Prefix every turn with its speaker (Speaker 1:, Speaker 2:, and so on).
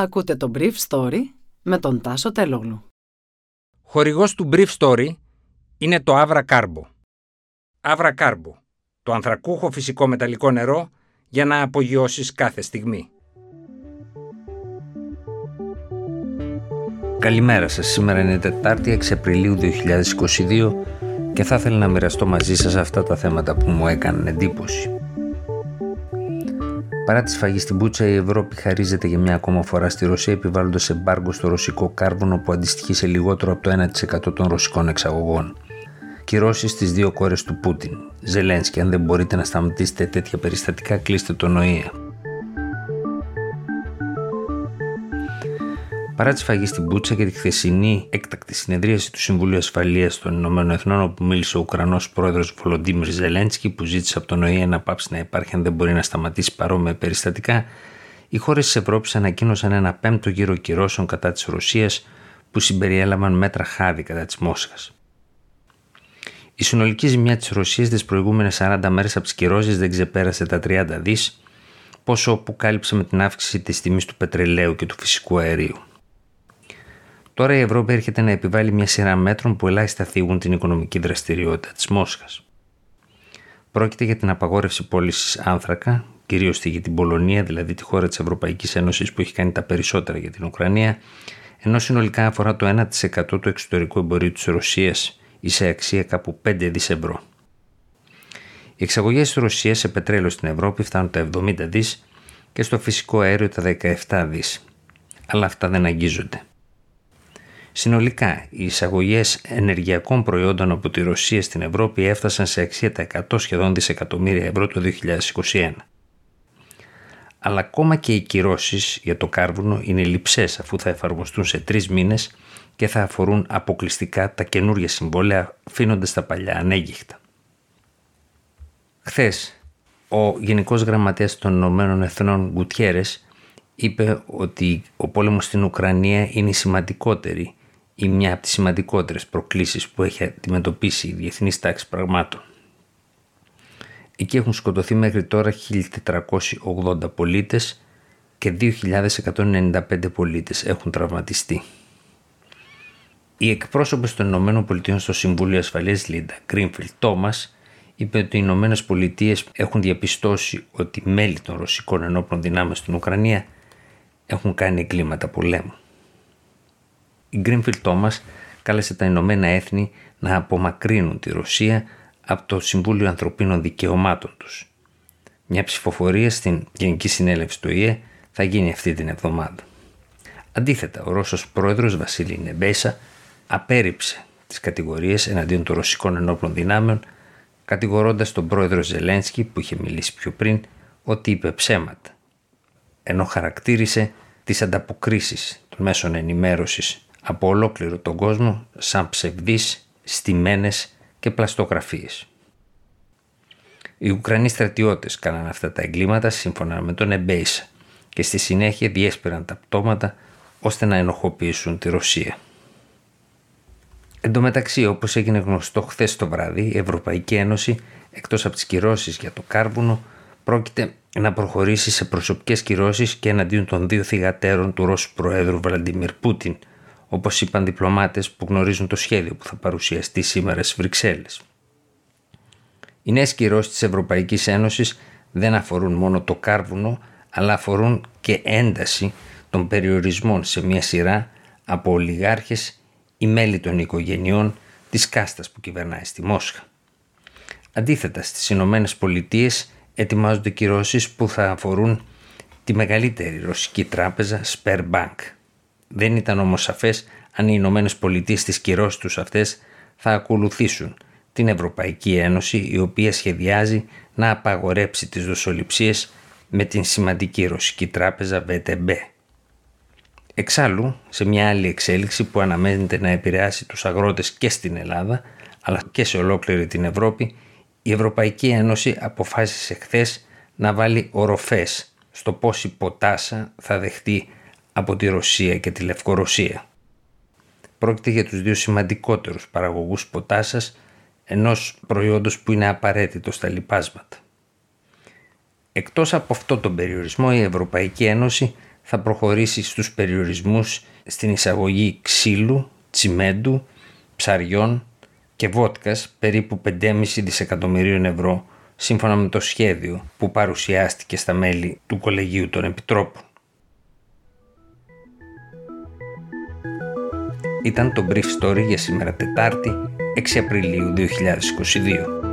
Speaker 1: Ακούτε το Brief Story με τον Τάσο Τελόγλου.
Speaker 2: Χορηγός του Brief Story είναι το Avra Carbo. Avra Carbo, το ανθρακούχο φυσικό μεταλλικό νερό για να απογειώσεις κάθε στιγμή. Καλημέρα σας, σήμερα είναι Τετάρτη 6 Απριλίου 2022 και θα ήθελα να μοιραστώ μαζί σας αυτά τα θέματα που μου έκαναν εντύπωση. Παρά τη σφαγή στην Μπούτσα, η Ευρώπη χαρίζεται για μια ακόμα φορά στη Ρωσία επιβάλλοντας εμπάργκο στο ρωσικό κάρβουνο που αντιστοιχεί σε λιγότερο από το 1% των ρωσικών εξαγωγών. Κυρώσεις στις δύο κόρες του Πούτιν. Ζελένσκι, αν δεν μπορείτε να σταματήσετε τέτοια περιστατικά, κλείστε τον ΟΗΕ. Παρά τη σφαγή στην Πούτσα και τη χθεσινή έκτακτη συνεδρίαση του Συμβουλίου Ασφαλείας των Ηνωμένων Εθνών, όπου μίλησε ο Ουκρανός πρόεδρος Βολοντίμιρ Ζελένσκι, που ζήτησε από τον ΟΗΕ να πάψει να υπάρχει αν δεν μπορεί να σταματήσει παρόμοια περιστατικά, οι χώρες της Ευρώπης ανακοίνωσαν ένα πέμπτο γύρο κυρώσεων κατά της Ρωσίας, που συμπεριέλαβαν μέτρα χάδι κατά της Μόσχας. Η συνολική ζημιά της Ρωσίας τις προηγούμενες 40 μέρες από τις κυρώσεις δεν ξεπέρασε τα 30 δις, πόσο που κάλυψε με την αύξηση της τιμής του πετρελαίου και του φυσικού αερίου. Τώρα η Ευρώπη έρχεται να επιβάλλει μια σειρά μέτρων που ελάχιστα θίγουν την οικονομική δραστηριότητα της Μόσχας. Πρόκειται για την απαγόρευση πώλησης άνθρακα, κυρίως για την Πολωνία, δηλαδή τη χώρα της Ευρωπαϊκής Ένωσης που έχει κάνει τα περισσότερα για την Ουκρανία, ενώ συνολικά αφορά το 1% του εξωτερικού εμπορίου της Ρωσίας ή σε αξία κάπου 5 δις ευρώ. Οι εξαγωγές της Ρωσίας σε πετρέλαιο στην Ευρώπη φτάνουν τα 70 δις και στο φυσικό αέριο τα 17 δις. Αλλά αυτά δεν αγγίζονται. Συνολικά, οι εισαγωγές ενεργειακών προϊόντων από τη Ρωσία στην Ευρώπη έφτασαν σε αξία τα 100 σχεδόν δισεκατομμύρια ευρώ το 2021. Αλλά ακόμα και οι κυρώσεις για το κάρβουνο είναι λειψές αφού θα εφαρμοστούν σε τρεις μήνες και θα αφορούν αποκλειστικά τα καινούργια συμβόλαια αφήνοντας τα παλιά ανέγγιχτα. Χθες, ο Γενικός Γραμματέας των Ηνωμένων Εθνών Γκουτιέρες είπε ότι ο πόλεμος στην Ουκρανία είναι η σημαντικότερη ή μια από τις σημαντικότερες προκλήσεις που έχει αντιμετωπίσει η διεθνής τάξη πραγμάτων. Εκεί έχουν σκοτωθεί μέχρι τώρα 1.480 πολίτες και 2.195 πολίτες έχουν τραυματιστεί. Η εκπρόσωπος των Ηνωμένων Πολιτείων στο Συμβούλιο Ασφαλείας Λίντα Γκρίνφιλ Τόμας είπε ότι οι Ηνωμένες Πολιτείες έχουν διαπιστώσει ότι μέλη των ρωσικών ενόπλων δυνάμεων στην Ουκρανία έχουν κάνει εγκλήματα πολέμου η Γκρίνφιλ Τόμας κάλεσε τα Ηνωμένα Έθνη να απομακρύνουν τη Ρωσία από το Συμβούλιο Ανθρωπίνων Δικαιωμάτων τους. Μια ψηφοφορία στην Γενική Συνέλευση του ΙΕ θα γίνει αυτή την εβδομάδα. Αντίθετα, ο Ρώσος πρόεδρος Βασίλη Νεμπέσα απέρριψε τις κατηγορίες εναντίον των ρωσικών ενόπλων δυνάμεων κατηγορώντας τον πρόεδρο Ζελένσκι που είχε μιλήσει πιο πριν ότι είπε ψέματα ενώ χαρακτήρισε τις ανταποκρίσεις των μέσων ενημέρωσης από ολόκληρο τον κόσμο σαν ψευδείς, στημένες και πλαστογραφίες. Οι Ουκρανοί στρατιώτες κάναν αυτά τα εγκλήματα σύμφωνα με τον Εμπέισα και στη συνέχεια διέσπεραν τα πτώματα ώστε να ενοχοποιήσουν τη Ρωσία. Εν τω μεταξύ, όπως έγινε γνωστό χθες το βράδυ, η Ευρωπαϊκή Ένωση, εκτός από τις κυρώσεις για το κάρβουνο, πρόκειται να προχωρήσει σε προσωπικές κυρώσεις και εναντίον των δύο θυγατέρων του Ρώσου Προέδρου Βλαντιμίρ Πούτιν, όπως είπαν διπλωμάτες που γνωρίζουν το σχέδιο που θα παρουσιαστεί σήμερα στις Βρυξέλλες. Οι νέες κυρώσεις της Ευρωπαϊκής Ένωσης δεν αφορούν μόνο το κάρβουνο, αλλά αφορούν και ένταση των περιορισμών σε μια σειρά από ολιγάρχες ή μέλη των οικογενειών της κάστας που κυβερνάει στη Μόσχα. Αντίθετα, στις Ηνωμένες Πολιτείες ετοιμάζονται κυρώσεις που θα αφορούν τη μεγαλύτερη ρωσική τράπεζα Sperbank, δεν ήταν όμως σαφές αν οι Ηνωμένες Πολιτείες στις κυρώσεις τους αυτές θα ακολουθήσουν την Ευρωπαϊκή Ένωση η οποία σχεδιάζει να απαγορέψει τις δοσοληψίες με την σημαντική ρωσική τράπεζα VTB. Εξάλλου, σε μια άλλη εξέλιξη που αναμένεται να επηρεάσει τους αγρότες και στην Ελλάδα, αλλά και σε ολόκληρη την Ευρώπη, η Ευρωπαϊκή Ένωση αποφάσισε χθες να βάλει οροφές στο πόση ποτάσα θα δεχτεί από τη Ρωσία και τη Λευκορωσία. Πρόκειται για τους δύο σημαντικότερους παραγωγούς ποτάσας ενός προϊόντος που είναι απαραίτητο στα λιπάσματα. Εκτός από αυτό τον περιορισμό η Ευρωπαϊκή Ένωση θα προχωρήσει στους περιορισμούς στην εισαγωγή ξύλου, τσιμέντου, ψαριών και βότκας περίπου 5,5 δισεκατομμυρίων ευρώ σύμφωνα με το σχέδιο που παρουσιάστηκε στα μέλη του Κολεγίου των Επιτρόπων. Ήταν το Brief Story για σήμερα Τετάρτη 6 Απριλίου 2022.